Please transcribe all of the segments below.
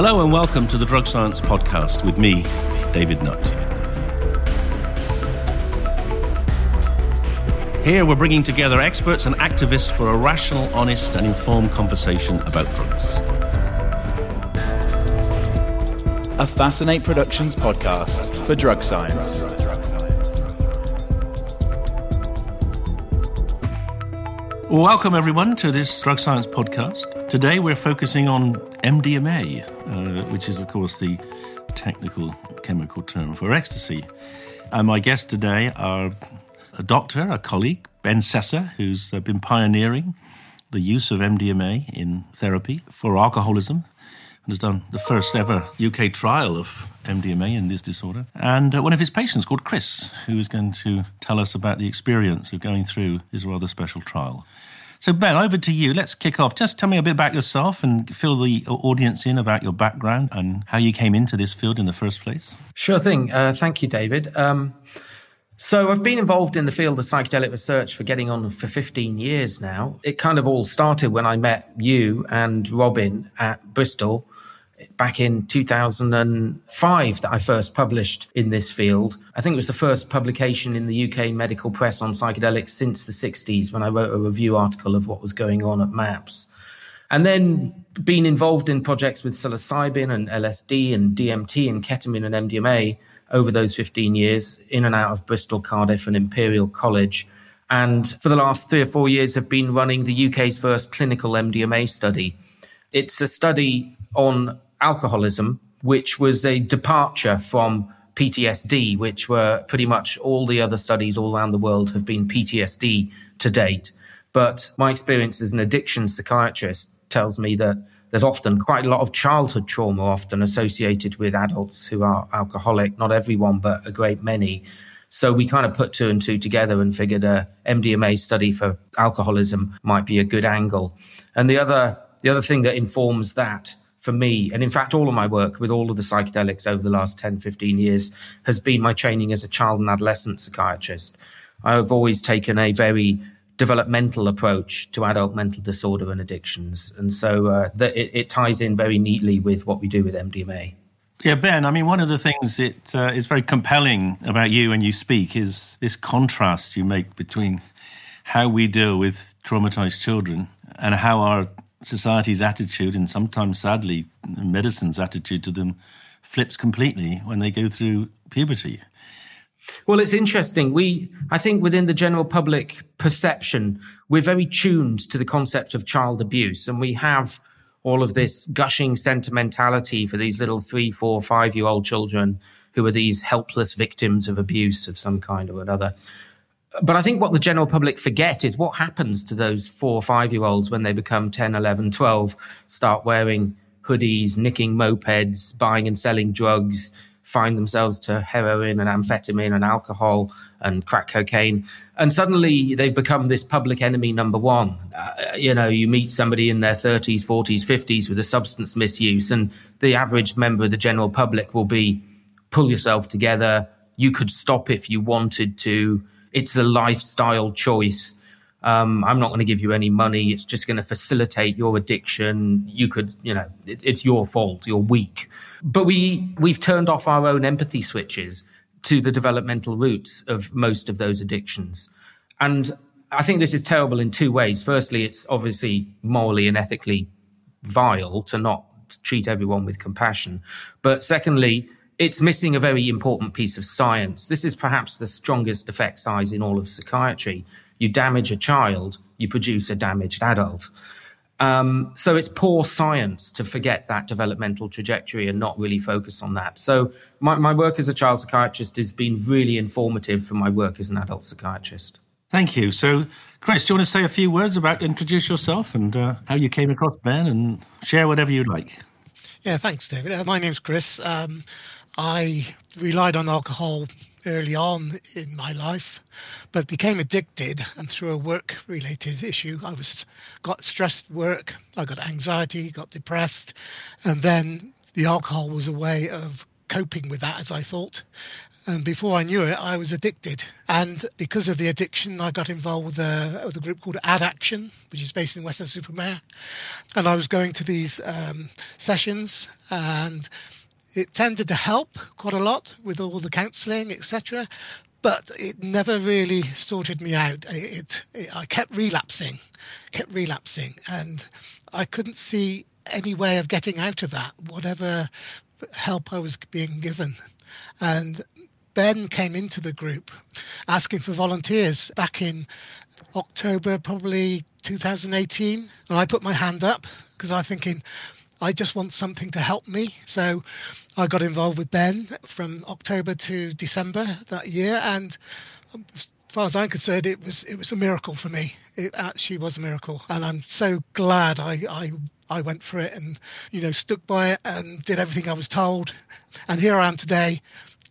Hello and welcome to the Drug Science Podcast with me, David Nutt. Here we're bringing together experts and activists for a rational, honest, and informed conversation about drugs. A Fascinate Productions podcast for drug science. Welcome, everyone, to this Drug Science podcast. Today we're focusing on MDMA, uh, which is, of course, the technical chemical term for ecstasy. And my guests today are a doctor, a colleague, Ben Sessa, who's uh, been pioneering the use of MDMA in therapy for alcoholism and has done the first ever UK trial of MDMA in this disorder. And uh, one of his patients called Chris, who is going to tell us about the experience of going through this rather special trial. So, Ben, over to you. Let's kick off. Just tell me a bit about yourself and fill the audience in about your background and how you came into this field in the first place. Sure thing. Uh, thank you, David. Um, so, I've been involved in the field of psychedelic research for getting on for 15 years now. It kind of all started when I met you and Robin at Bristol back in 2005 that I first published in this field. I think it was the first publication in the UK medical press on psychedelics since the 60s when I wrote a review article of what was going on at MAPS. And then being involved in projects with psilocybin and LSD and DMT and ketamine and MDMA over those 15 years in and out of Bristol, Cardiff and Imperial College. And for the last three or four years have been running the UK's first clinical MDMA study. It's a study on alcoholism, which was a departure from PTSD, which were pretty much all the other studies all around the world have been PTSD to date. But my experience as an addiction psychiatrist tells me that there's often quite a lot of childhood trauma often associated with adults who are alcoholic. Not everyone, but a great many. So we kind of put two and two together and figured a MDMA study for alcoholism might be a good angle. And the other the other thing that informs that for me, and in fact, all of my work with all of the psychedelics over the last 10, 15 years has been my training as a child and adolescent psychiatrist. I've always taken a very developmental approach to adult mental disorder and addictions. And so uh, it, it, ties in very neatly with what we do with MDMA. Yeah, Ben, I mean, one of the things that uh, is very compelling about you when you speak is this contrast you make between how we deal with traumatized children and how our society's attitude, and sometimes sadly, medicine's attitude to them, flips completely when they go through puberty. Well, it's interesting. We, I think within the general public perception, we're very tuned to the concept of child abuse and we have all of this gushing sentimentality for these little three, four, five year old children who are these helpless victims of abuse of some kind or another. But I think what the general public forget is what happens to those four or five year olds when they become 10, 11, 12, start wearing hoodies, nicking mopeds, buying and selling drugs, find themselves to heroin and amphetamine and alcohol and crack cocaine. And suddenly they've become this public enemy number one. Uh, you know, you meet somebody in their 30s, 40s, 50s with a substance misuse, and the average member of the general public will be pull yourself together. You could stop if you wanted to it's a lifestyle choice. Um, I'm not going to give you any money. It's just going to facilitate your addiction. You could, you know, it, it's your fault. You're weak. But we we've turned off our own empathy switches to the developmental roots of most of those addictions, and I think this is terrible in two ways. Firstly, it's obviously morally and ethically vile to not treat everyone with compassion. But secondly, it's missing a very important piece of science. This is perhaps the strongest effect size in all of psychiatry. You damage a child, you produce a damaged adult. Um, so it's poor science to forget that developmental trajectory and not really focus on that. So my, my work as a child psychiatrist has been really informative for my work as an adult psychiatrist. Thank you. So, Chris, do you want to say a few words about introduce yourself and uh, how you came across Ben and share whatever you'd like? Yeah, thanks, David. Uh, my name's Chris. Um, I relied on alcohol early on in my life, but became addicted and through a work related issue. I was got stressed work, I got anxiety, got depressed, and then the alcohol was a way of coping with that as I thought. And before I knew it, I was addicted. And because of the addiction, I got involved with a, with a group called Addaction, which is based in Weston-super-Mare. And I was going to these um, sessions and it tended to help quite a lot with all the counselling, etc. But it never really sorted me out. It, it, I kept relapsing, kept relapsing, and I couldn't see any way of getting out of that, whatever help I was being given. And Ben came into the group asking for volunteers back in October, probably 2018. And I put my hand up because I was thinking, I just want something to help me. So I got involved with Ben from October to December that year. And as far as I'm concerned, it was it was a miracle for me. It actually was a miracle. And I'm so glad I, I I went for it and, you know, stuck by it and did everything I was told. And here I am today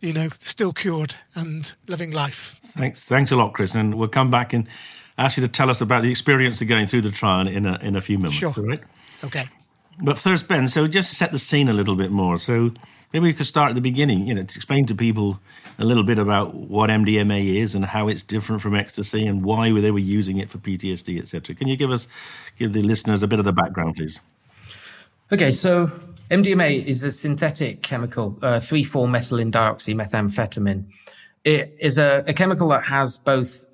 you know, still cured and living life. Thanks, thanks a lot, Chris. And we'll come back and ask you to tell us about the experience of going through the trial in a, in a few minutes. Sure. Right? Okay. But first, Ben, so just set the scene a little bit more. So maybe we could start at the beginning, you know, to explain to people a little bit about what MDMA is and how it's different from ecstasy and why they were using it for PTSD, etc. Can you give us, give the listeners a bit of the background, please? Okay, so MDMA is a synthetic chemical, uh, 3,4-methylenedioxymethamphetamine. It is a, a chemical that has both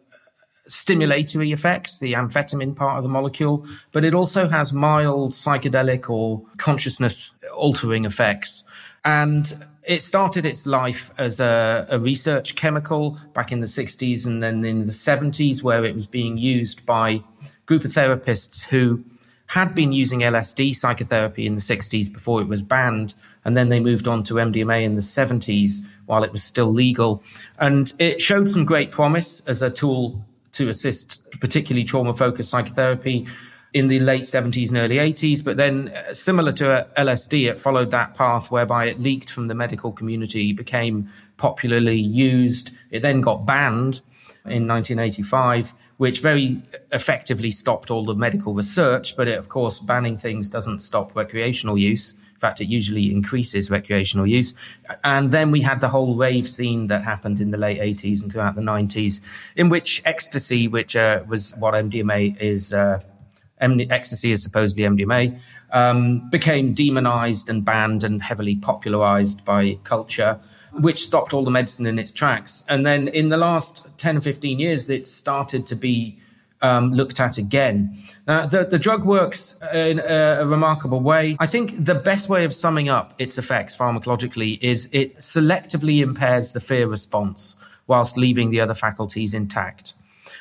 stimulatory effects, the amphetamine part of the molecule, but it also has mild psychedelic or consciousness altering effects. And it started its life as a, a, research chemical back in the 60s and then in the 70s, where it was being used by a group of therapists who had been using LSD psychotherapy in the 60s before it was banned. And then they moved on to MDMA in the 70s while it was still legal. And it showed some great promise as a tool to assist particularly trauma focused psychotherapy in the late 70s and early 80s. But then, uh, similar to LSD, it followed that path whereby it leaked from the medical community, became popularly used. It then got banned in 1985 which very effectively stopped all the medical research. But it, of course, banning things doesn't stop recreational use. In fact, it usually increases recreational use. And then we had the whole rave scene that happened in the late 80s and throughout the 90s, in which ecstasy, which uh, was what MDMA is, uh, ecstasy is supposedly MDMA, um, became demonized and banned and heavily popularized by culture which stopped all the medicine in its tracks. And then in the last 10 or 15 years, it started to be um, looked at again. Uh, the, the drug works in a, a, remarkable way. I think the best way of summing up its effects pharmacologically is it selectively impairs the fear response whilst leaving the other faculties intact.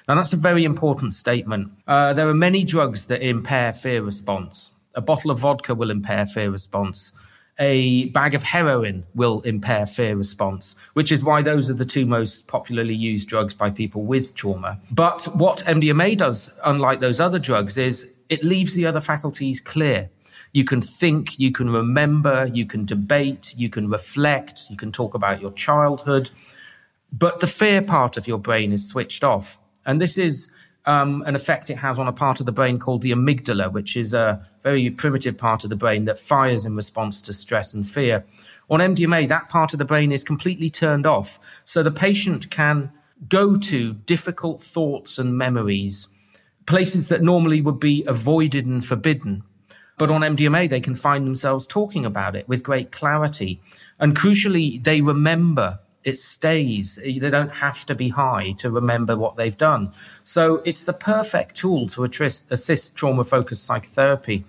Now, that's a very important statement. Uh, there are many drugs that impair fear response. A bottle of vodka will impair fear response a bag of heroin will impair fear response, which is why those are the two most popularly used drugs by people with trauma. But what MDMA does, unlike those other drugs, is it leaves the other faculties clear. You can think, you can remember, you can debate, you can reflect, you can talk about your childhood, but the fear part of your brain is switched off. And this is um, an effect it has on a part of the brain called the amygdala, which is a very primitive part of the brain that fires in response to stress and fear. On MDMA, that part of the brain is completely turned off. So the patient can go to difficult thoughts and memories, places that normally would be avoided and forbidden. But on MDMA, they can find themselves talking about it with great clarity. And crucially, they remember it stays. They don't have to be high to remember what they've done. So it's the perfect tool to assist, trauma focused psychotherapy.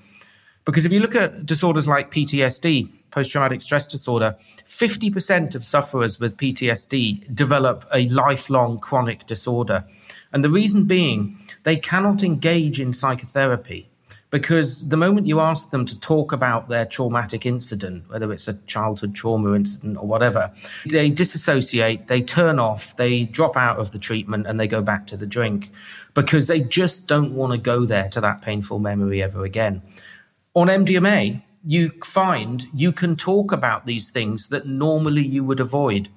Because if you look at disorders like PTSD, post traumatic stress disorder, 50% of sufferers with PTSD develop a lifelong chronic disorder. And the reason being, they cannot engage in psychotherapy because the moment you ask them to talk about their traumatic incident, whether it's a childhood trauma incident or whatever, they disassociate, they turn off, they drop out of the treatment, and they go back to the drink because they just don't want to go there to that painful memory ever again. On MDMA, you find you can talk about these things that normally you would avoid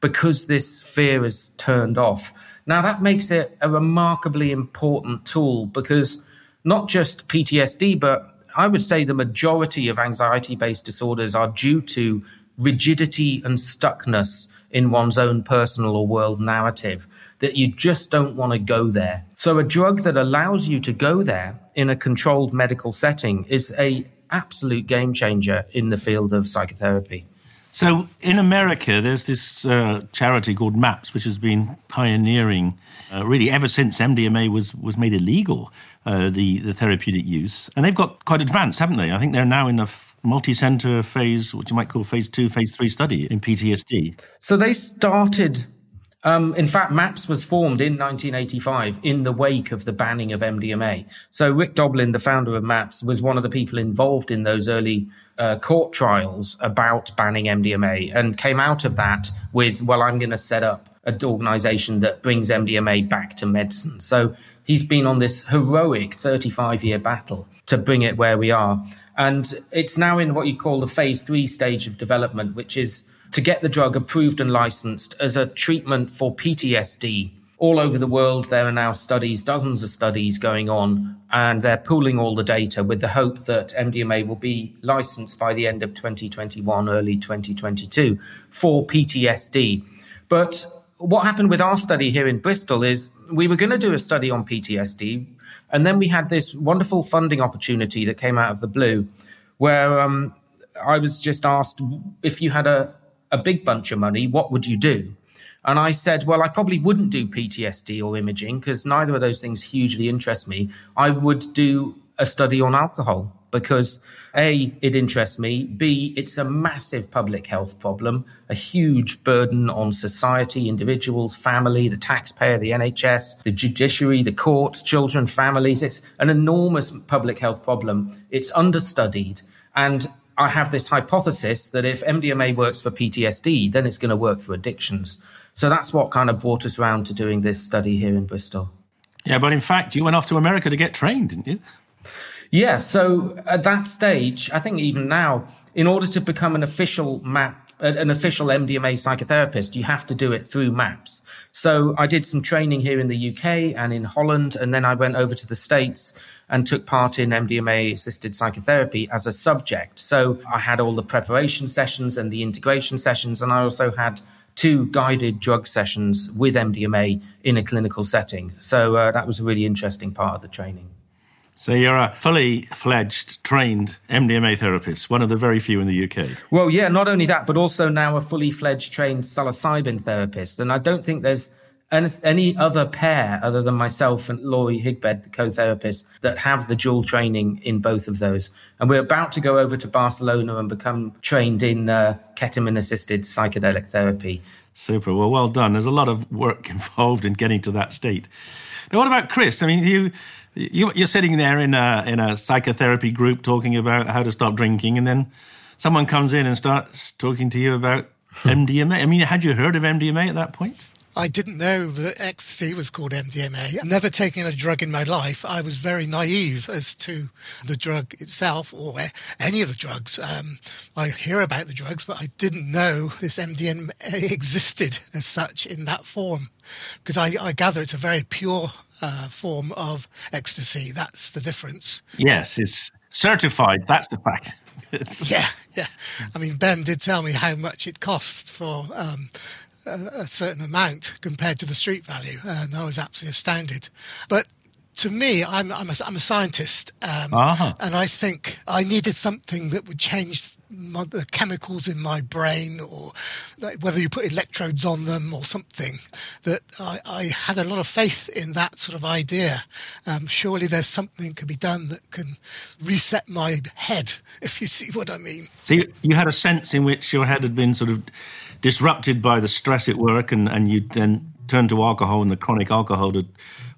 because this fear is turned off. Now, that makes it a remarkably important tool because not just PTSD, but I would say the majority of anxiety based disorders are due to rigidity and stuckness in one's own personal or world narrative that you just don't want to go there. So a drug that allows you to go there in a controlled medical setting is a absolute game changer in the field of psychotherapy. So in America, there's this uh, charity called MAPS, which has been pioneering uh, really ever since MDMA was was made illegal, uh, the the therapeutic use, and they've got quite advanced, haven't they? I think they're now in a f- multi-center phase, what you might call phase two, phase three study in PTSD. So they started um, in fact, MAPS was formed in 1985 in the wake of the banning of MDMA. So Rick Doblin, the founder of MAPS, was one of the people involved in those early uh, court trials about banning MDMA and came out of that with, well, I'm going to set up an organization that brings MDMA back to medicine. So he's been on this heroic 35 year battle to bring it where we are. And it's now in what you call the phase three stage of development, which is to get the drug approved and licensed as a treatment for PTSD. All over the world, there are now studies, dozens of studies going on, and they're pooling all the data with the hope that MDMA will be licensed by the end of 2021, early 2022 for PTSD. But what happened with our study here in Bristol is we were going to do a study on PTSD, and then we had this wonderful funding opportunity that came out of the blue where um, I was just asked if you had a, a big bunch of money, what would you do? And I said, well, I probably wouldn't do PTSD or imaging because neither of those things hugely interest me. I would do a study on alcohol because A, it interests me. B, it's a massive public health problem, a huge burden on society, individuals, family, the taxpayer, the NHS, the judiciary, the courts, children, families. It's an enormous public health problem. It's understudied. And I have this hypothesis that if MDMA works for PTSD, then it's going to work for addictions. So that's what kind of brought us around to doing this study here in Bristol. Yeah, but in fact, you went off to America to get trained, didn't you? Yeah, so at that stage, I think even now, in order to become an official MAP an official MDMA psychotherapist, you have to do it through MAPS. So I did some training here in the UK and in Holland, and then I went over to the States and took part in MDMA assisted psychotherapy as a subject. So I had all the preparation sessions and the integration sessions, and I also had two guided drug sessions with MDMA in a clinical setting. So uh, that was a really interesting part of the training. So you're a fully fledged, trained MDMA therapist, one of the very few in the UK. Well, yeah, not only that, but also now a fully fledged trained psilocybin therapist. And I don't think there's any, other pair other than myself and Laurie Higbed, the co-therapist, that have the dual training in both of those. And we're about to go over to Barcelona and become trained in uh, ketamine-assisted psychedelic therapy. Super. Well, well done. There's a lot of work involved in getting to that state. Now, what about Chris? I mean, you, you you're sitting there in a in a psychotherapy group talking about how to stop drinking, and then someone comes in and starts talking to you about MDMA. I mean, had you heard of MDMA at that point? I didn't know that ecstasy was called MDMA. Never taking a drug in my life, I was very naive as to the drug itself or any of the drugs. Um, I hear about the drugs, but I didn't know this MDMA existed as such in that form because I, I gather it's a very pure uh, form of ecstasy. That's the difference. Yes, it's certified. That's the fact. yeah, yeah. I mean, Ben did tell me how much it costs for um, a, certain amount compared to the street value, and I was absolutely astounded. But to me, I'm I'm a, I'm a scientist, um, uh-huh. and I think I needed something that would change my, the chemicals in my brain, or like whether you put electrodes on them or something. That I, I had a lot of faith in that sort of idea. Um, surely there's something can be done that can reset my head, if you see what I mean. So you, you had a sense in which your head had been sort of disrupted by the stress at work, and, and you then turned to alcohol and the chronic alcohol to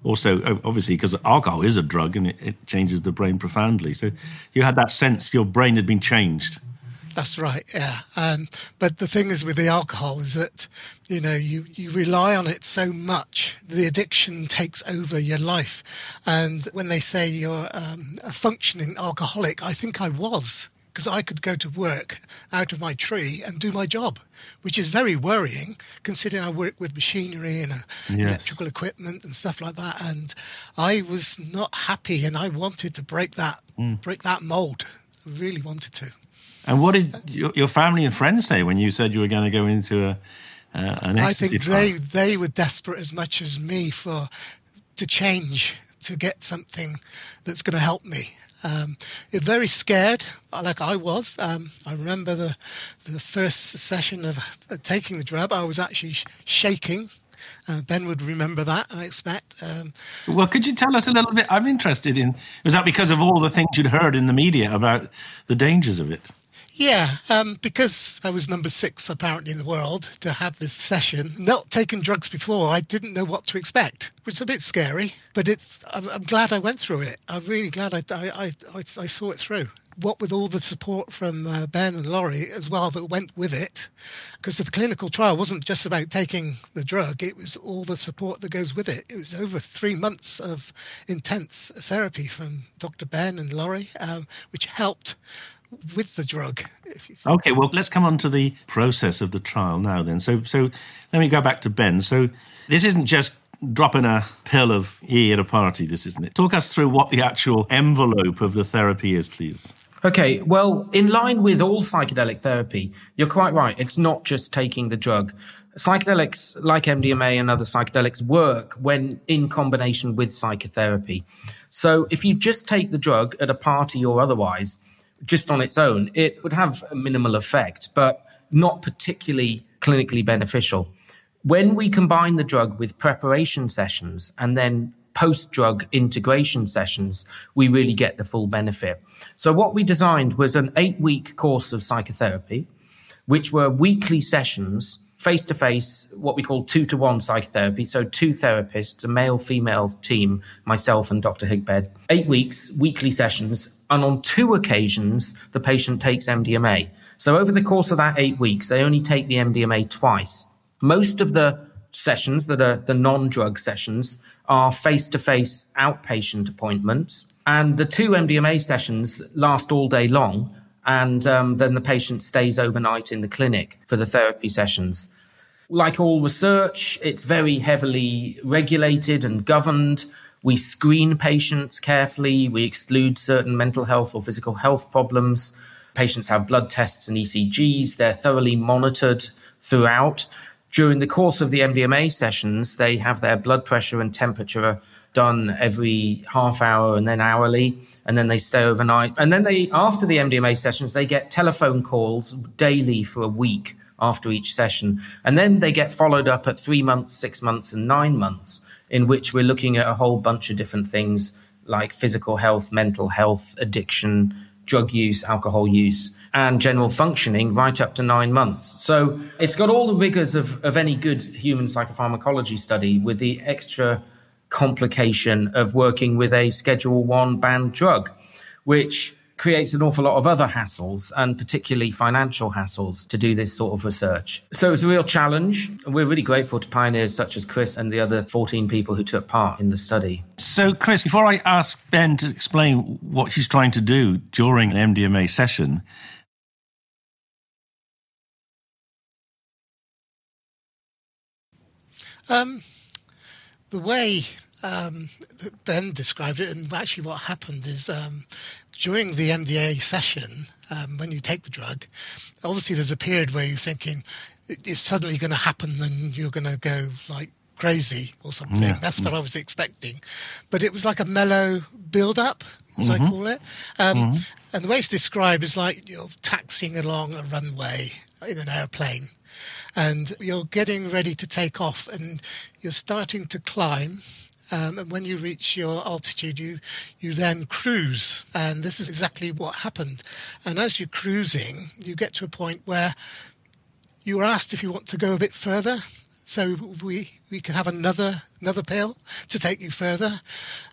also obviously because alcohol is a drug and it, it changes the brain profoundly. So you had that sense your brain had been changed. That's right, yeah. Um, but the thing is with the alcohol is that, you know, you, you rely on it so much, the addiction takes over your life. And when they say you're um, a functioning alcoholic, I think I was because I could go to work out of my tree and do my job, which is very worrying considering I work with machinery and uh, yes. electrical equipment and stuff like that. And I was not happy, and I wanted to break that mm. break that mold. I really wanted to. And what did your, your family and friends say when you said you were going to go into a, uh, an I think trial? they they were desperate as much as me for to change to get something that's going to help me. Um, very scared, like I was. Um, I remember the the first session of uh, taking the drug. I was actually sh- shaking. Uh, ben would remember that, I expect. Um, well, could you tell us a little bit? I'm interested in. Was that because of all the things you'd heard in the media about the dangers of it? Yeah, um, because I was number six apparently in the world to have this session. Not taken drugs before, I didn't know what to expect, which is a bit scary. But it's I'm, I'm glad I went through it. I'm really glad I I, I, I saw it through. What with all the support from uh, Ben and Laurie as well that went with it, because the clinical trial wasn't just about taking the drug; it was all the support that goes with it. It was over three months of intense therapy from Dr. Ben and Laurie, um, which helped with the drug. Okay, well, let's come on to the process of the trial now then. So, so let me go back to Ben. So, this isn't just dropping a pill of E at a party, this isn't it? Talk us through what the actual envelope of the therapy is, please. Okay, well, in line with all psychedelic therapy, you're quite right. It's not just taking the drug. Psychedelics, like MDMA and other psychedelics, work when in combination with psychotherapy. So if you just take the drug at a party or otherwise, just on its own, it would have a minimal effect, but not particularly clinically beneficial. When we combine the drug with preparation sessions and then post drug integration sessions, we really get the full benefit. So, what we designed was an eight week course of psychotherapy, which were weekly sessions, face to face, what we call two to one psychotherapy. So, two therapists, a male female team, myself and Dr. Higbed, eight weeks, weekly sessions, and on two occasions, the patient takes MDMA. So over the course of that eight weeks, they only take the MDMA twice. Most of the sessions that are the non-drug sessions are face-to-face outpatient appointments. And the two MDMA sessions last all day long. And um, then the patient stays overnight in the clinic for the therapy sessions. Like all research, it's very heavily regulated and governed. We screen patients carefully. We exclude certain mental health or physical health problems. Patients have blood tests and ECGs. They're thoroughly monitored throughout. During the course of the MDMA sessions, they have their blood pressure and temperature done every half hour and then hourly, and then they stay overnight. And then they, after the MDMA sessions, they get telephone calls daily for a week after each session. And then they get followed up at three months, six months, and nine months in which we're looking at a whole bunch of different things like physical health, mental health, addiction, drug use, alcohol use, and general functioning right up to nine months. So it's got all the rigors of, of any good human psychopharmacology study with the extra complication of working with a Schedule One banned drug, which creates an awful lot of other hassles and particularly financial hassles to do this sort of research. So it's a real challenge. We're really grateful to pioneers such as Chris and the other 14 people who took part in the study. So, Chris, before I ask Ben to explain what she's trying to do during an MDMA session, um, the way um, Ben described it, and actually what happened is um, during the MDA session, um, when you take the drug, obviously there's a period where you're thinking it's suddenly going to happen and you're going to go like crazy or something. Yeah. That's what I was expecting. But it was like a mellow build up, as mm-hmm. I call it. Um, mm-hmm. And the way it's described is like you're taxiing along a runway in an airplane and you're getting ready to take off and you're starting to climb um, and when you reach your altitude, you you then cruise, and this is exactly what happened. And as you're cruising, you get to a point where you are asked if you want to go a bit further. so we we can have another another pill to take you further.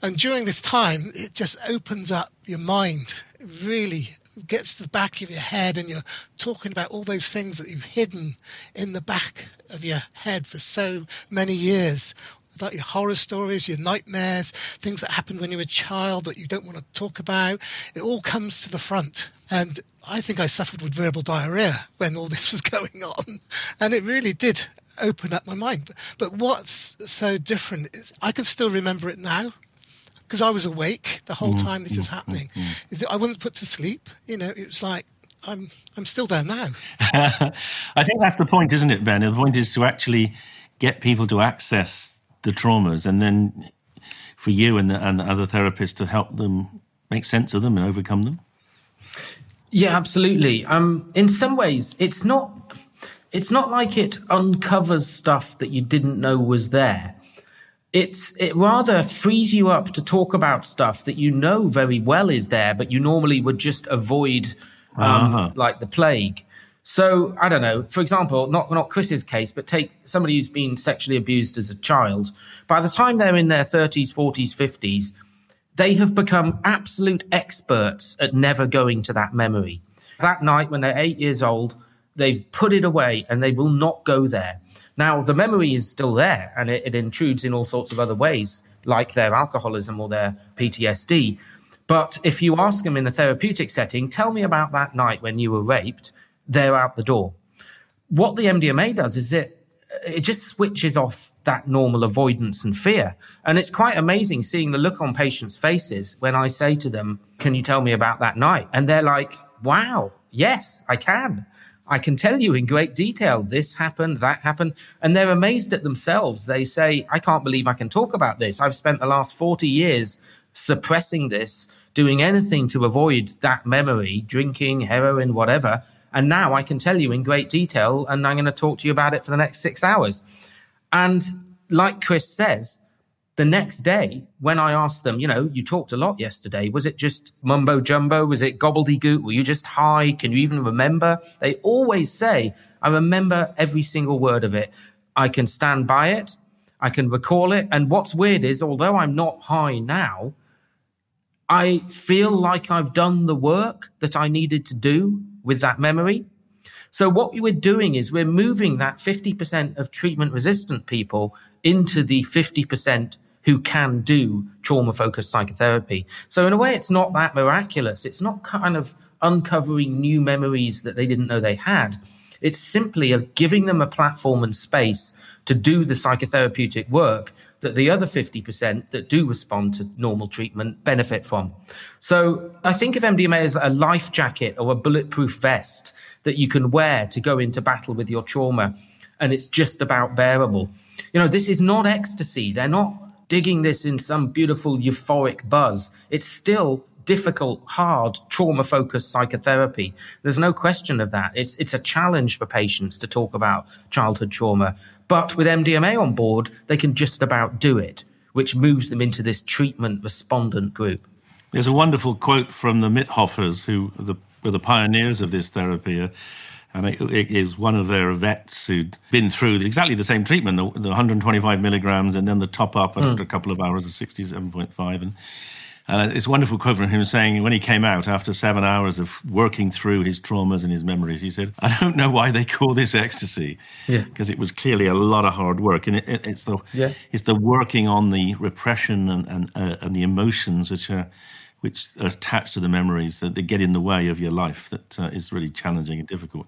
And during this time, it just opens up your mind. It really gets to the back of your head, and you're talking about all those things that you've hidden in the back of your head for so many years. About your horror stories, your nightmares, things that happened when you were a child that you don't want to talk about. It all comes to the front. And I think I suffered with verbal diarrhea when all this was going on. And it really did open up my mind. But, what's so different is I can still remember it now because I was awake the whole mm-hmm. time this is mm-hmm. happening. Mm-hmm. I wasn't put to sleep. You know, it was like I'm I'm still there now. I think that's the point, isn't it, Ben? The point is to actually get people to access the traumas, and then for you and the, and the other therapists to help them make sense of them and overcome them. Yeah, absolutely. Um, in some ways, it's not it's not like it uncovers stuff that you didn't know was there. It's it rather frees you up to talk about stuff that you know very well is there, but you normally would just avoid um, uh-huh. like the plague. So I don't know. For example, not not Chris's case, but take somebody who's been sexually abused as a child. By the time they're in their thirties, forties, fifties, they have become absolute experts at never going to that memory. That night when they're eight years old, they've put it away and they will not go there. Now, the memory is still there and it, it intrudes in all sorts of other ways, like their alcoholism or their PTSD. But if you ask them in a therapeutic setting, tell me about that night when you were raped, they're out the door. What the MDMA does is it it just switches off that normal avoidance and fear. And it's quite amazing seeing the look on patients' faces when I say to them, Can you tell me about that night? And they're like, Wow, yes, I can. I can tell you in great detail this happened, that happened. And they're amazed at themselves. They say, I can't believe I can talk about this. I've spent the last 40 years suppressing this, doing anything to avoid that memory, drinking, heroin, whatever. And now I can tell you in great detail, and I'm going to talk to you about it for the next six hours. And like Chris says, the next day, when I asked them, you know, you talked a lot yesterday. Was it just mumbo jumbo? Was it gobbledygook? Were you just high? Can you even remember? They always say, I remember every single word of it. I can stand by it. I can recall it. And what's weird is, although I'm not high now, I feel like I've done the work that I needed to do with that memory. So what we're doing is we're moving that 50% of treatment resistant people into the 50% who can do trauma focused psychotherapy. So, in a way, it's not that miraculous. It's not kind of uncovering new memories that they didn't know they had. It's simply giving them a platform and space to do the psychotherapeutic work that the other 50% that do respond to normal treatment benefit from. So I think of MDMA as a life jacket or a bulletproof vest that you can wear to go into battle with your trauma. And it's just about bearable. You know, this is not ecstasy. They're not digging this in some beautiful euphoric buzz. It's still difficult, hard, trauma focused psychotherapy. There's no question of that. It's, it's a challenge for patients to talk about childhood trauma. But with MDMA on board, they can just about do it, which moves them into this treatment respondent group. There's a wonderful quote from the Mithoefers, who the, were the pioneers of this therapy. And it, it, it, one of their vets who'd been through exactly the same treatment, the, the 125 milligrams, and then the top up after mm. a couple of hours of 67.5. And, and it's a wonderful quote from him saying, when he came out after seven hours of working through his traumas and his memories, he said, I don't know why they call this ecstasy. Because yeah. it was clearly a lot of hard work. And it, it's, the, yeah. it's the working on the repression and, and, uh, and the emotions which are which are attached to the memories that they get in the way of your life that uh, is really challenging and difficult.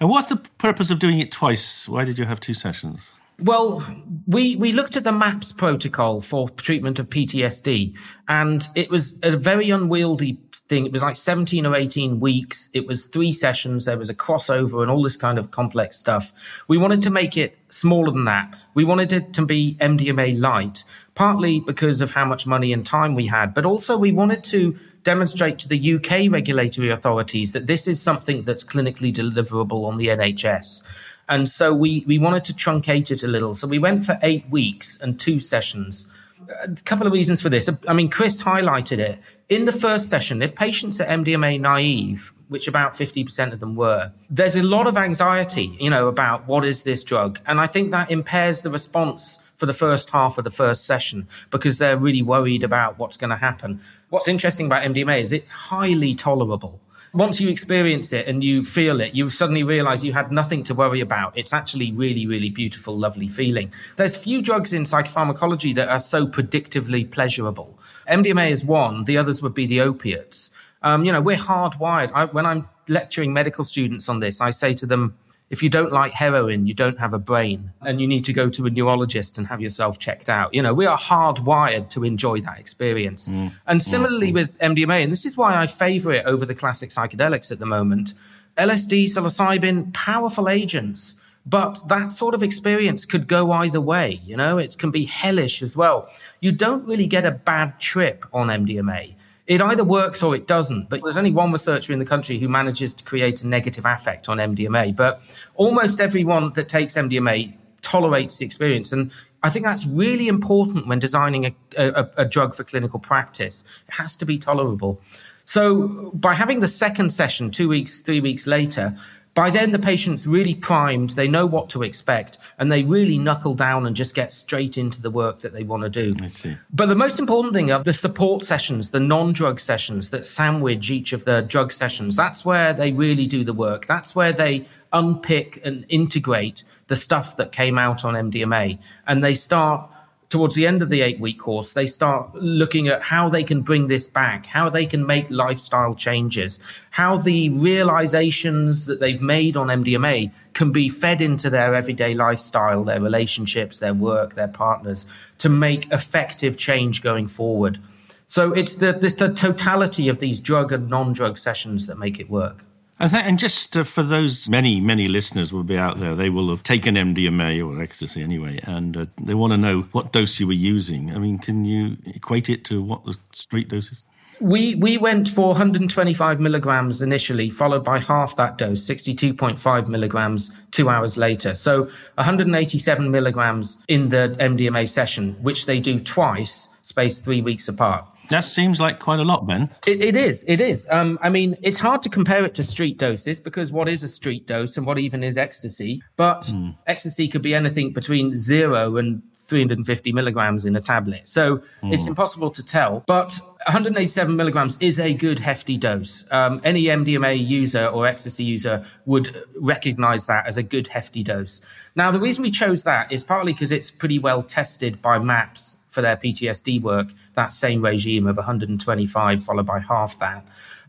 And what's the purpose of doing it twice? Why did you have two sessions? Well, we, we looked at the MAPS protocol for treatment of PTSD, and it was a very unwieldy thing. It was like 17 or 18 weeks. It was three sessions. There was a crossover and all this kind of complex stuff. We wanted to make it smaller than that. We wanted it to be MDMA light, partly because of how much money and time we had, but also we wanted to demonstrate to the UK regulatory authorities that this is something that's clinically deliverable on the NHS. And so we, we wanted to truncate it a little. So we went for eight weeks and two sessions. A couple of reasons for this. I mean, Chris highlighted it. in the first session, if patients are MDMA naive, which about 50% of them were, there's a lot of anxiety, you know, about what is this drug? And I think that impairs the response for the first half of the first session because they're really worried about what's going to happen. What's interesting about MDMA is it's highly tolerable once you experience it and you feel it, you suddenly realize you had nothing to worry about. It's actually really, really beautiful, lovely feeling. There's few drugs in psychopharmacology that are so predictively pleasurable. MDMA is one, the others would be the opiates. Um, you know, we're hardwired. I, when I'm lecturing medical students on this, I say to them, if you don't like heroin, you don't have a brain and you need to go to a neurologist and have yourself checked out. You know, we are hardwired to enjoy that experience. Mm. And similarly mm. with MDMA, and this is why I favor it over the classic psychedelics at the moment. LSD, psilocybin, powerful agents. But that sort of experience could go either way. You know, it can be hellish as well. You don't really get a bad trip on MDMA it either works or it doesn't. But there's only one researcher in the country who manages to create a negative affect on MDMA. But almost everyone that takes MDMA tolerates the experience. And I think that's really important when designing a, a, a drug for clinical practice. It has to be tolerable. So by having the second session two weeks, three weeks later, by then, the patient's really primed, they know what to expect, and they really knuckle down and just get straight into the work that they want to do. I see. But the most important thing are the support sessions, the non drug sessions that sandwich each of the drug sessions. That's where they really do the work. That's where they unpick and integrate the stuff that came out on MDMA. And they start towards the end of the eight week course, they start looking at how they can bring this back, how they can make lifestyle changes, how the realizations that they've made on MDMA can be fed into their everyday lifestyle, their relationships, their work, their partners to make effective change going forward. So it's the, it's the totality of these drug and non drug sessions that make it work. And, just uh, for those many, many listeners will be out there, they will have taken MDMA or ecstasy anyway, and uh, they want to know what dose you were using. I mean, can you equate it to what the street dose is? We we went for 125 milligrams initially, followed by half that dose, 62.5 milligrams, two hours later. So 187 milligrams in the MDMA session, which they do twice, spaced three weeks apart. That seems like quite a lot, Ben. It, it is. It is. Um, I mean, it's hard to compare it to street doses because what is a street dose and what even is ecstasy? But mm. ecstasy could be anything between zero and 350 milligrams in a tablet. So mm. it's impossible to tell. But 187 milligrams is a good hefty dose. Um, any MDMA user or ecstasy user would recognize that as a good hefty dose. Now, the reason we chose that is partly because it's pretty well tested by MAPS for their PTSD work, that same regime of 125 followed by half that.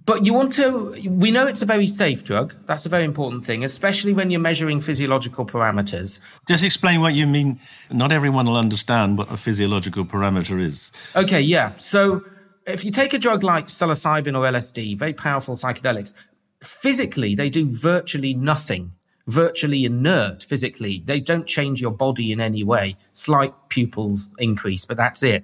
But you want to, we know it's a very safe drug. That's a very important thing, especially when you're measuring physiological parameters. Just explain what you mean. Not everyone will understand what a physiological parameter is. Okay, yeah. So if you take a drug like psilocybin or LSD, very powerful psychedelics, physically they do virtually nothing virtually inert physically. They don't change your body in any way. Slight pupils increase, but that's it.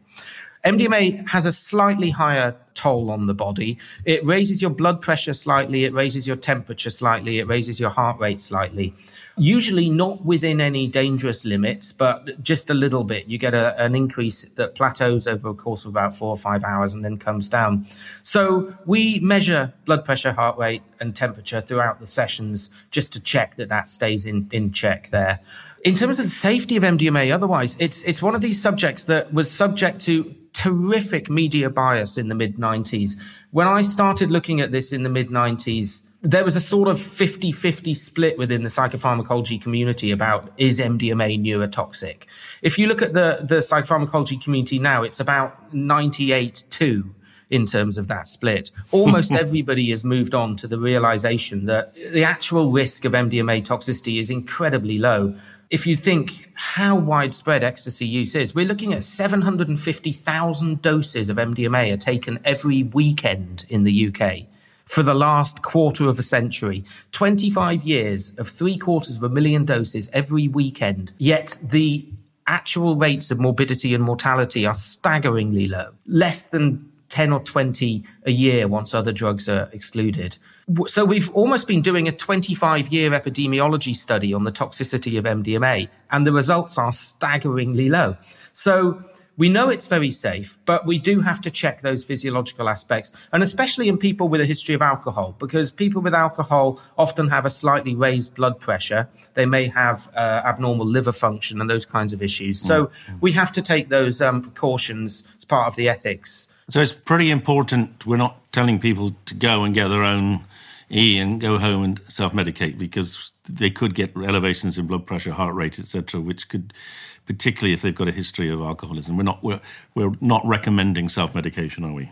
MDMA has a slightly higher toll on the body. It raises your blood pressure slightly, it raises your temperature slightly, it raises your heart rate slightly usually not within any dangerous limits, but just a little bit. You get a, an increase that plateaus over a course of about four or five hours and then comes down. So we measure blood pressure, heart rate, and temperature throughout the sessions just to check that that stays in, in check there. In terms of the safety of MDMA, otherwise, it's, it's one of these subjects that was subject to terrific media bias in the mid 90s. When I started looking at this in the mid 90s, there was a sort of 50 50 split within the psychopharmacology community about is MDMA neurotoxic. If you look at the, the psychopharmacology community now, it's about 98 2 in terms of that split. Almost everybody has moved on to the realization that the actual risk of MDMA toxicity is incredibly low. If you think how widespread ecstasy use is, we're looking at 750,000 doses of MDMA are taken every weekend in the UK for the last quarter of a century. 25 years of three quarters of a million doses every weekend. Yet the actual rates of morbidity and mortality are staggeringly low. Less than 10 or 20 a year once other drugs are excluded. So we've almost been doing a 25 year epidemiology study on the toxicity of MDMA, and the results are staggeringly low. So we know it's very safe, but we do have to check those physiological aspects, and especially in people with a history of alcohol, because people with alcohol often have a slightly raised blood pressure. They may have uh, abnormal liver function and those kinds of issues. So mm-hmm. we have to take those um, precautions as part of the ethics. So it's pretty important. We're not telling people to go and get their own E and go home and self medicate because they could get elevations in blood pressure, heart rate, etc., which could particularly if they've got a history of alcoholism. We're not we're we're not recommending self medication, are we?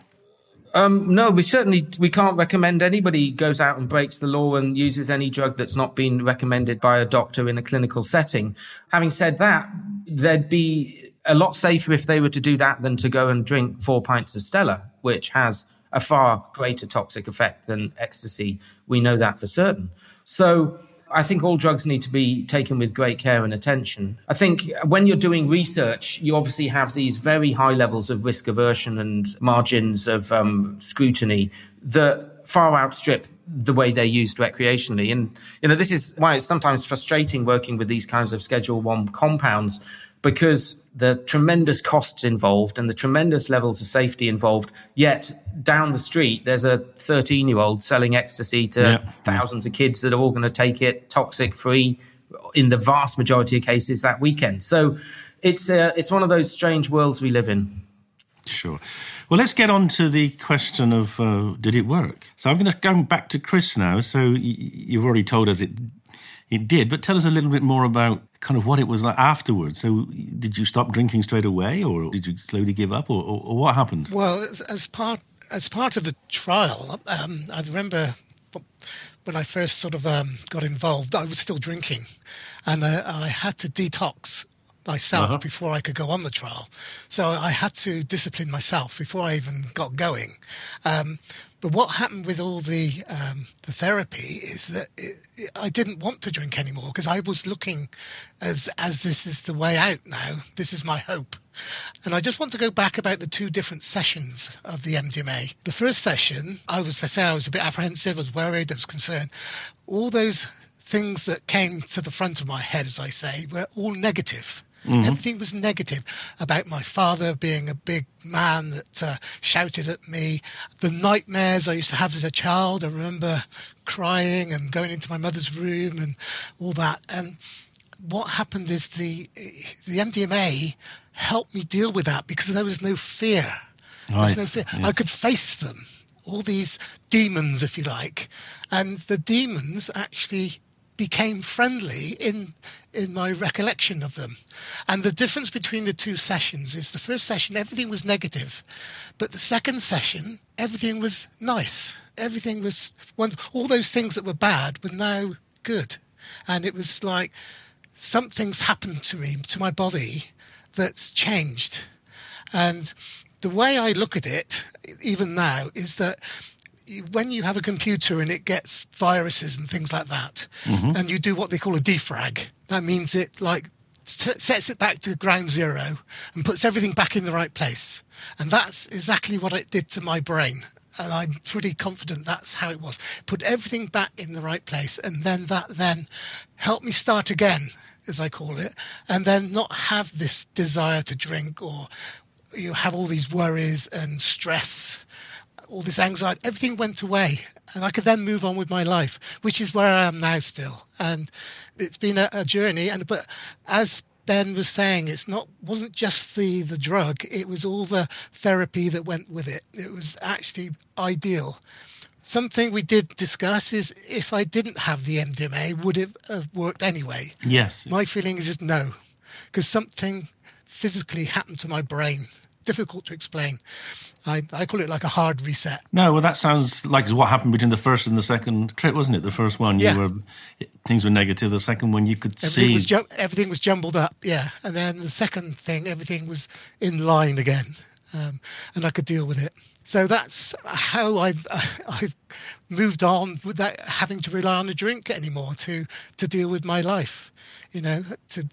Um, no, we certainly we can't recommend anybody goes out and breaks the law and uses any drug that's not been recommended by a doctor in a clinical setting. Having said that, there'd be a lot safer if they were to do that than to go and drink four pints of Stella, which has a far greater toxic effect than ecstasy. We know that for certain. So I think all drugs need to be taken with great care and attention. I think when you're doing research, you obviously have these very high levels of risk aversion and margins of um, scrutiny that far outstrip the way they're used recreationally. And, you know, this is why it's sometimes frustrating working with these kinds of Schedule 1 compounds because the tremendous costs involved and the tremendous levels of safety involved. Yet down the street, there's a 13 year old selling ecstasy to yeah. thousands of kids that are all going to take it toxic free in the vast majority of cases that weekend. So it's, uh, it's one of those strange worlds we live in. Sure. Well, let's get on to the question of uh, did it work? So I'm going to go back to Chris now. So you've already told us it it did, but tell us a little bit more about kind of what it was like afterwards. So, did you stop drinking straight away, or did you slowly give up, or, or, or what happened? Well, as part as part of the trial, um, I remember when I first sort of um, got involved, I was still drinking, and uh, I had to detox myself uh-huh. before I could go on the trial. So I had to discipline myself before I even got going. Um, but what happened with all the um, the therapy is that it, it, I didn't want to drink anymore because I was looking as as this is the way out now. This is my hope. And I just want to go back about the two different sessions of the MDMA. The first session, I was, I say, I was a bit apprehensive, I was worried, I was concerned. All those things that came to the front of my head, as I say, were all negative. Mm-hmm. Everything was negative about my father being a big man that uh, shouted at me. The nightmares I used to have as a child. I remember crying and going into my mother's room and all that. And what happened is the the MDMA helped me deal with that because there was no fear. Right. There was no fear. Yes. I could face them, all these demons, if you like, and the demons actually became friendly in in my recollection of them. And the difference between the two sessions is the first session everything was negative, but the second session everything was nice. Everything was one all those things that were bad were now good, and it was like something's happened to me to my body that's changed, and the way I look at it, even now, is that when you have a computer and it gets viruses and things like that, mm-hmm. and you do what they call a defrag, that means it like sets it back to ground zero and puts everything back in the right place. And that's exactly what it did to my brain. And I'm pretty confident that's how it was. Put everything back in the right place, and then that then helped me start again, as I call it, and then not have this desire to drink or you have all these worries and stress all this anxiety, everything went away. And I could then move on with my life, which is where I am now still. And it's been a, a journey. And but as Ben was saying, it's not wasn't just the the drug; it was all the therapy that went with it. It was actually ideal. Something we did discuss is if I didn't have the MDMA, would it have worked anyway? Yes. My feeling is no, because something physically happened to my brain difficult to explain. I, I call it like a hard reset. No, well, that sounds like what happened between the first and the second trip, wasn't it? The first one, yeah. you were things were negative. The second one, you could everything see was ju- everything was jumbled up, yeah. And then the second thing, everything was in line again, um, and I could deal with it. So that's how I've uh, I've moved on without having to rely on a drink anymore to to deal with my life. You know, to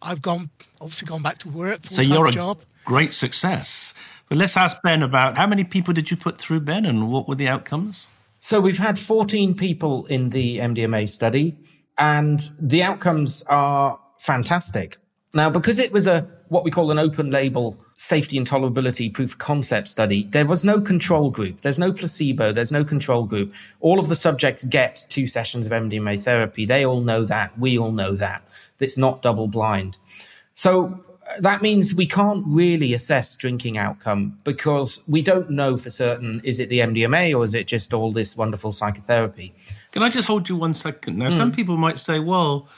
I've gone obviously gone back to work. So you're a job great success. But let's ask Ben about how many people did you put through, Ben, and what were the outcomes? So we've had 14 people in the MDMA study, and the outcomes are fantastic. Now, because it was a what we call an open label safety and tolerability proof of concept study, there was no control group. There's no placebo. There's no control group. All of the subjects get two sessions of MDMA therapy. They all know that. We all know that. It's not double blind. So that means we can't really assess drinking outcome because we don't know for certain is it the MDMA or is it just all this wonderful psychotherapy. Can I just hold you one second? Now, mm. some people might say, well,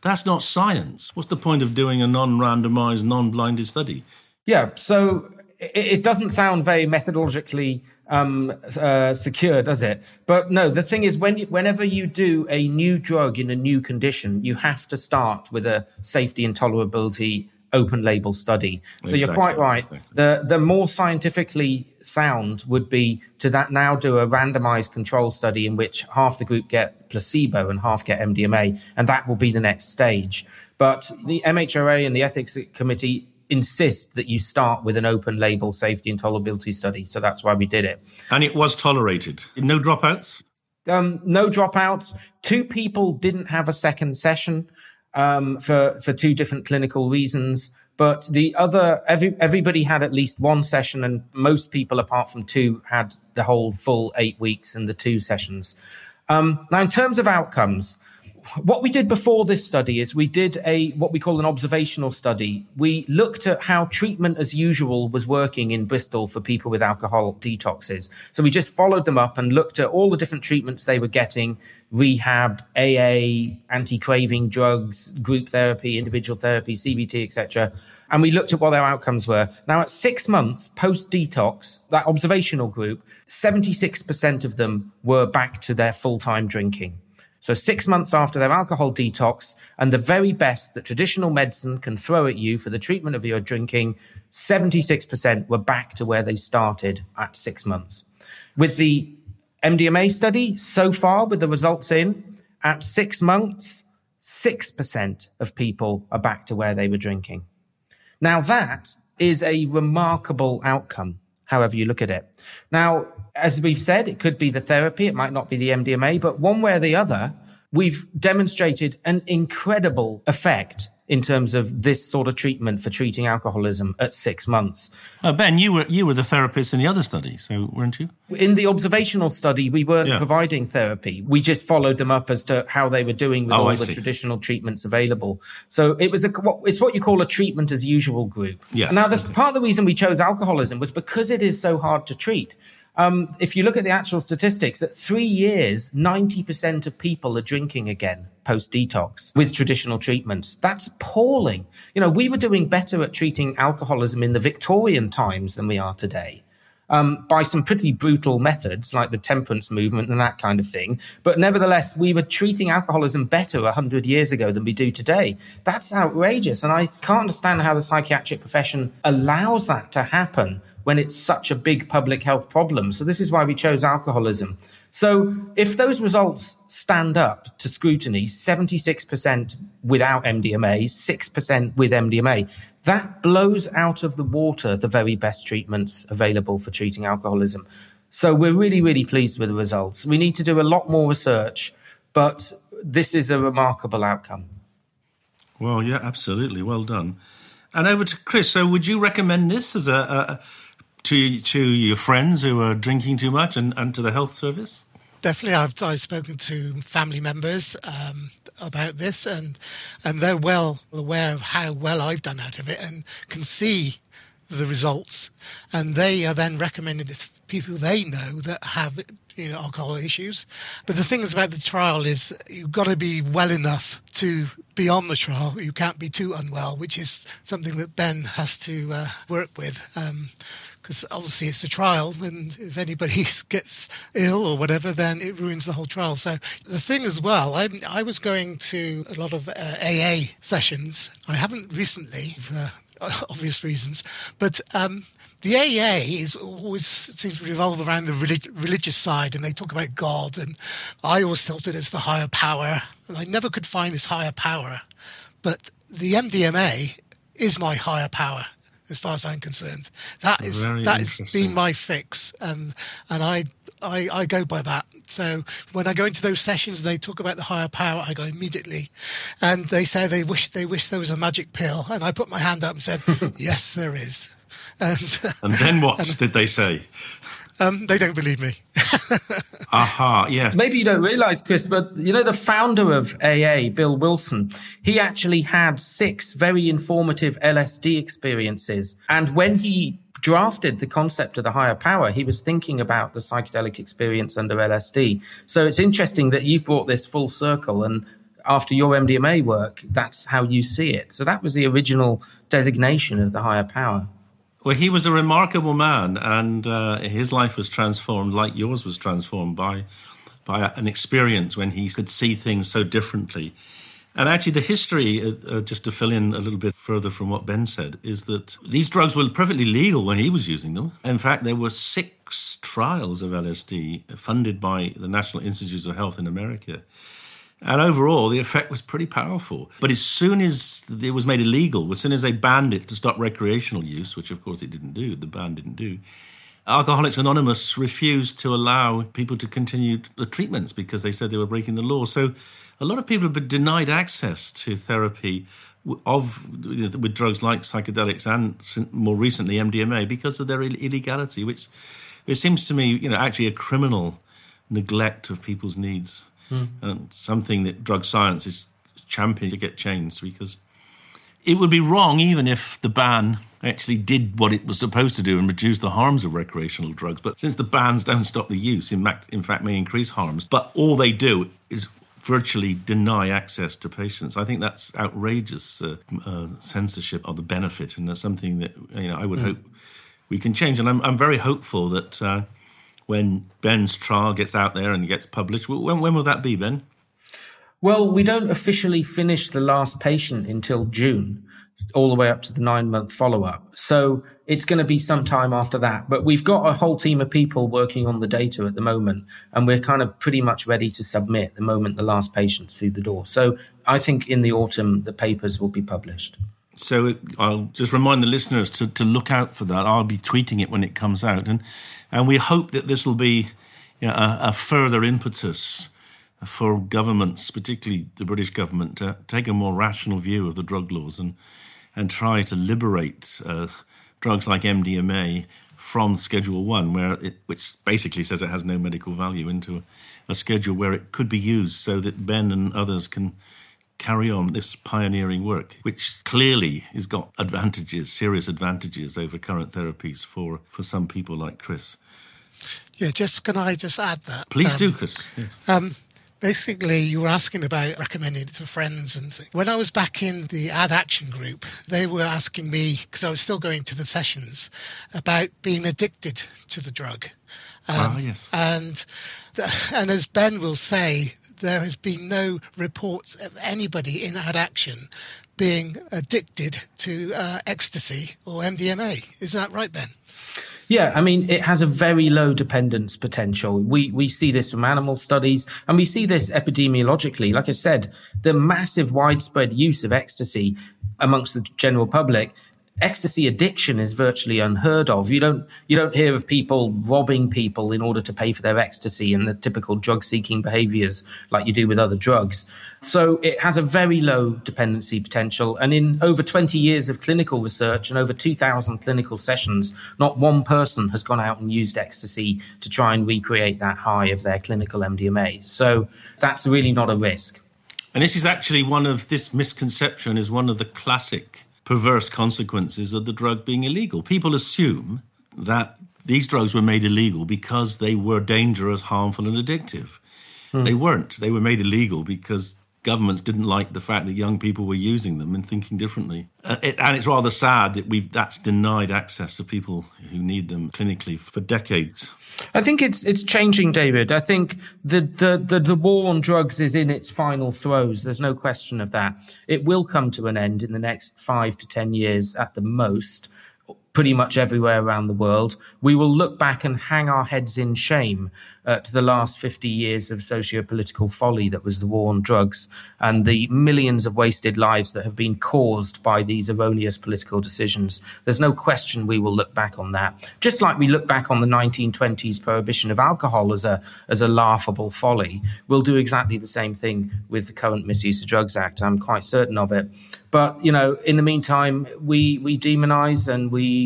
that's not science. What's the point of doing a non randomized, non blinded study? Yeah, so it, it doesn't sound very methodologically um, uh, secure, does it? But no, the thing is, when you, whenever you do a new drug in a new condition, you have to start with a safety and tolerability open label study. So exactly. you're quite right. The the more scientifically sound would be to that now do a randomized control study in which half the group get placebo and half get MDMA, and that will be the next stage. But the MHRA and the ethics committee insist that you start with an open label safety and tolerability study. So that's why we did it. And it was tolerated. No dropouts? Um, no dropouts. Two people didn't have a second session um, for, for two different clinical reasons. But the other, every, everybody had at least one session, and most people, apart from two, had the whole full eight weeks and the two sessions. Um, now, in terms of outcomes, what we did before this study is we did a what we call an observational study. We looked at how treatment as usual was working in Bristol for people with alcohol detoxes. So we just followed them up and looked at all the different treatments they were getting, rehab, AA, anti-craving drugs, group therapy, individual therapy, CBT, etc. And we looked at what their outcomes were. Now at 6 months post detox, that observational group, 76% of them were back to their full-time drinking. So, six months after their alcohol detox, and the very best that traditional medicine can throw at you for the treatment of your drinking, 76% were back to where they started at six months. With the MDMA study, so far, with the results in, at six months, 6% of people are back to where they were drinking. Now, that is a remarkable outcome, however you look at it. Now, as we've said, it could be the therapy, it might not be the MDMA, but one way or the other, we've demonstrated an incredible effect in terms of this sort of treatment for treating alcoholism at six months. Uh, ben, you were you were the therapist in the other study, so weren't you? In the observational study, we weren't yeah. providing therapy. We just followed them up as to how they were doing with oh, all I the see. traditional treatments available. So it was a it's what you call a treatment as usual group. Yes. Now, the, part of the reason we chose alcoholism was because it is so hard to treat. Um, if you look at the actual statistics, at three years, 90% of people are drinking again post detox with traditional treatments. That's appalling. You know, we were doing better at treating alcoholism in the Victorian times than we are today. Um, by some pretty brutal methods like the temperance movement and that kind of thing. But nevertheless, we were treating alcoholism better 100 years ago than we do today. That's outrageous. And I can't understand how the psychiatric profession allows that to happen when it's such a big public health problem. So this is why we chose alcoholism. So if those results stand up to scrutiny, 76% without MDMA, 6% with MDMA, that blows out of the water the very best treatments available for treating alcoholism. So we're really, really pleased with the results. We need to do a lot more research, but this is a remarkable outcome. Well, yeah, absolutely. Well done. And over to Chris. So, would you recommend this as a, a, to to your friends who are drinking too much and, and to the health service? Definitely, I've I've spoken to family members um, about this, and and they're well aware of how well I've done out of it, and can see the results, and they are then recommending to people they know that have you know alcohol issues. But the thing is about the trial is you've got to be well enough to be on the trial. You can't be too unwell, which is something that Ben has to uh, work with. Um, because obviously it's a trial, and if anybody gets ill or whatever, then it ruins the whole trial. So the thing as well, I, I was going to a lot of uh, AA sessions. I haven't recently, for obvious reasons, but um, the AA is always seems to revolve around the relig- religious side, and they talk about God. And I always thought it as the higher power, and I never could find this higher power. But the MDMA is my higher power as far as I'm concerned. That is Very that has been my fix, and and I, I I go by that. So when I go into those sessions, they talk about the higher power. I go immediately, and they say they wish they wish there was a magic pill, and I put my hand up and said, "Yes, there is." And, and then what and, did they say? Um, they don't believe me. Aha, yes. Maybe you don't realize, Chris, but you know, the founder of AA, Bill Wilson, he actually had six very informative LSD experiences. And when he drafted the concept of the higher power, he was thinking about the psychedelic experience under LSD. So it's interesting that you've brought this full circle and after your MDMA work, that's how you see it. So that was the original designation of the higher power. Well, he was a remarkable man, and uh, his life was transformed, like yours was transformed by by an experience when he could see things so differently. And actually, the history, uh, uh, just to fill in a little bit further from what Ben said, is that these drugs were perfectly legal when he was using them. In fact, there were six trials of LSD funded by the National Institutes of Health in America. And overall, the effect was pretty powerful. But as soon as it was made illegal, as soon as they banned it to stop recreational use, which of course it didn't do, the ban didn't do, Alcoholics Anonymous refused to allow people to continue the treatments because they said they were breaking the law. So a lot of people have been denied access to therapy of with drugs like psychedelics and more recently MDMA because of their illegality, which it seems to me, you know, actually a criminal neglect of people's needs mm. and something that drug science is championing to get changed because it would be wrong even if the ban actually did what it was supposed to do and reduce the harms of recreational drugs. But since the bans don't stop the use, in fact, in fact may increase harms. But all they do is virtually deny access to patients. I think that's outrageous uh, uh, censorship of the benefit, and that's something that you know I would mm. hope we can change. And I'm, I'm very hopeful that uh, when Ben's trial gets out there and gets published, when, when will that be, Ben? Well, we don't officially finish the last patient until June all the way up to the nine month follow up. So it's going to be some time after that. But we've got a whole team of people working on the data at the moment, and we're kind of pretty much ready to submit the moment the last patient's through the door. So I think in the autumn, the papers will be published. So I'll just remind the listeners to, to look out for that. I'll be tweeting it when it comes out. And, and we hope that this will be you know, a, a further impetus for governments, particularly the British government, to take a more rational view of the drug laws and and try to liberate uh, drugs like MDMA from Schedule One, where it, which basically says it has no medical value, into a, a, schedule where it could be used, so that Ben and others can carry on this pioneering work, which clearly has got advantages, serious advantages over current therapies for for some people like Chris. Yeah, just can I just add that? Please um, do, Chris. Yes. Um, basically you were asking about recommending it to friends and things. when i was back in the Addaction group they were asking me because i was still going to the sessions about being addicted to the drug um, oh, yes. and and as ben will say there has been no reports of anybody in Addaction being addicted to uh, ecstasy or mdma is that right ben yeah, I mean, it has a very low dependence potential. We we see this from animal studies, and we see this epidemiologically. Like I said, the massive widespread use of ecstasy amongst the general public ecstasy addiction is virtually unheard of. You don't you don't hear of people robbing people in order to pay for their ecstasy and the typical drug seeking behaviors like you do with other drugs. So it has a very low dependency potential. And in over 20 years of clinical research and over 2,000 clinical sessions, not one person has gone out and used ecstasy to try and recreate that high of their clinical MDMA. So that's really not a risk. And this is actually one of this misconception is one of the classic perverse consequences of the drug being illegal. People assume that these drugs were made illegal because they were dangerous, harmful, and addictive. Hmm. They weren't. They were made illegal because governments didn't like the fact that young people were using them and thinking differently. Uh, it, and it's rather sad that we've that's denied access to people who need them clinically for decades. I think it's it's changing, David. I think the, the, the, the war on drugs is in its final throes. There's no question of that. It will come to an end in the next five to ten years at the most pretty much everywhere around the world. We will look back and hang our heads in shame at the last 50 years of socio-political folly that was the war on drugs and the millions of wasted lives that have been caused by these erroneous political decisions. There's no question we will look back on that. Just like we look back on the 1920s prohibition of alcohol as a, as a laughable folly, we'll do exactly the same thing with the current Misuse of Drugs Act. I'm quite certain of it. But, you know, in the meantime, we, we demonize and we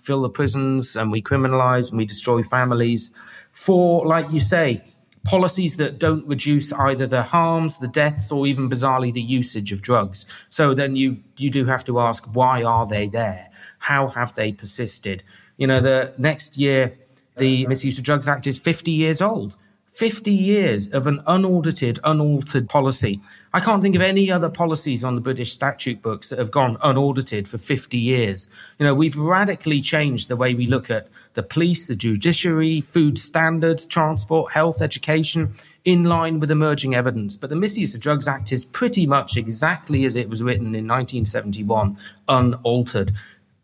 fill the prisons and we criminalize and we destroy families for, like you say, policies that don't reduce either the harms, the deaths, or even bizarrely the usage of drugs. So then you you do have to ask why are they there? How have they persisted? You know, the next year the Misuse of Drugs Act is 50 years old. 50 years of an unaudited, unaltered policy. I can't think of any other policies on the British statute books that have gone unaudited for 50 years. You know, we've radically changed the way we look at the police, the judiciary, food standards, transport, health, education, in line with emerging evidence. But the Misuse of Drugs Act is pretty much exactly as it was written in 1971, unaltered.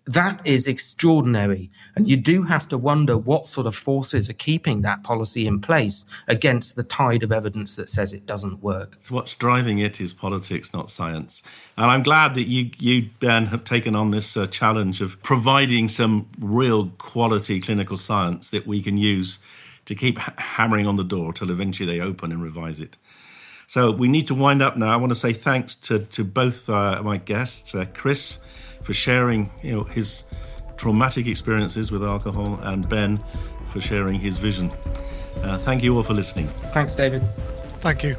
That is extraordinary. And you do have to wonder what sort of forces are keeping that policy in place against the tide of evidence that says it doesn't work. So what's driving it is politics, not science. And I'm glad that you, you Ben, have taken on this uh, challenge of providing some real quality clinical science that we can use to keep ha- hammering on the door till eventually they open and revise it. So we need to wind up now. I want to say thanks to, to both uh, my guests, uh, Chris for sharing you know, his traumatic experiences with alcohol, and Ben for sharing his vision. Uh, thank you all for listening. Thanks, David. Thank you.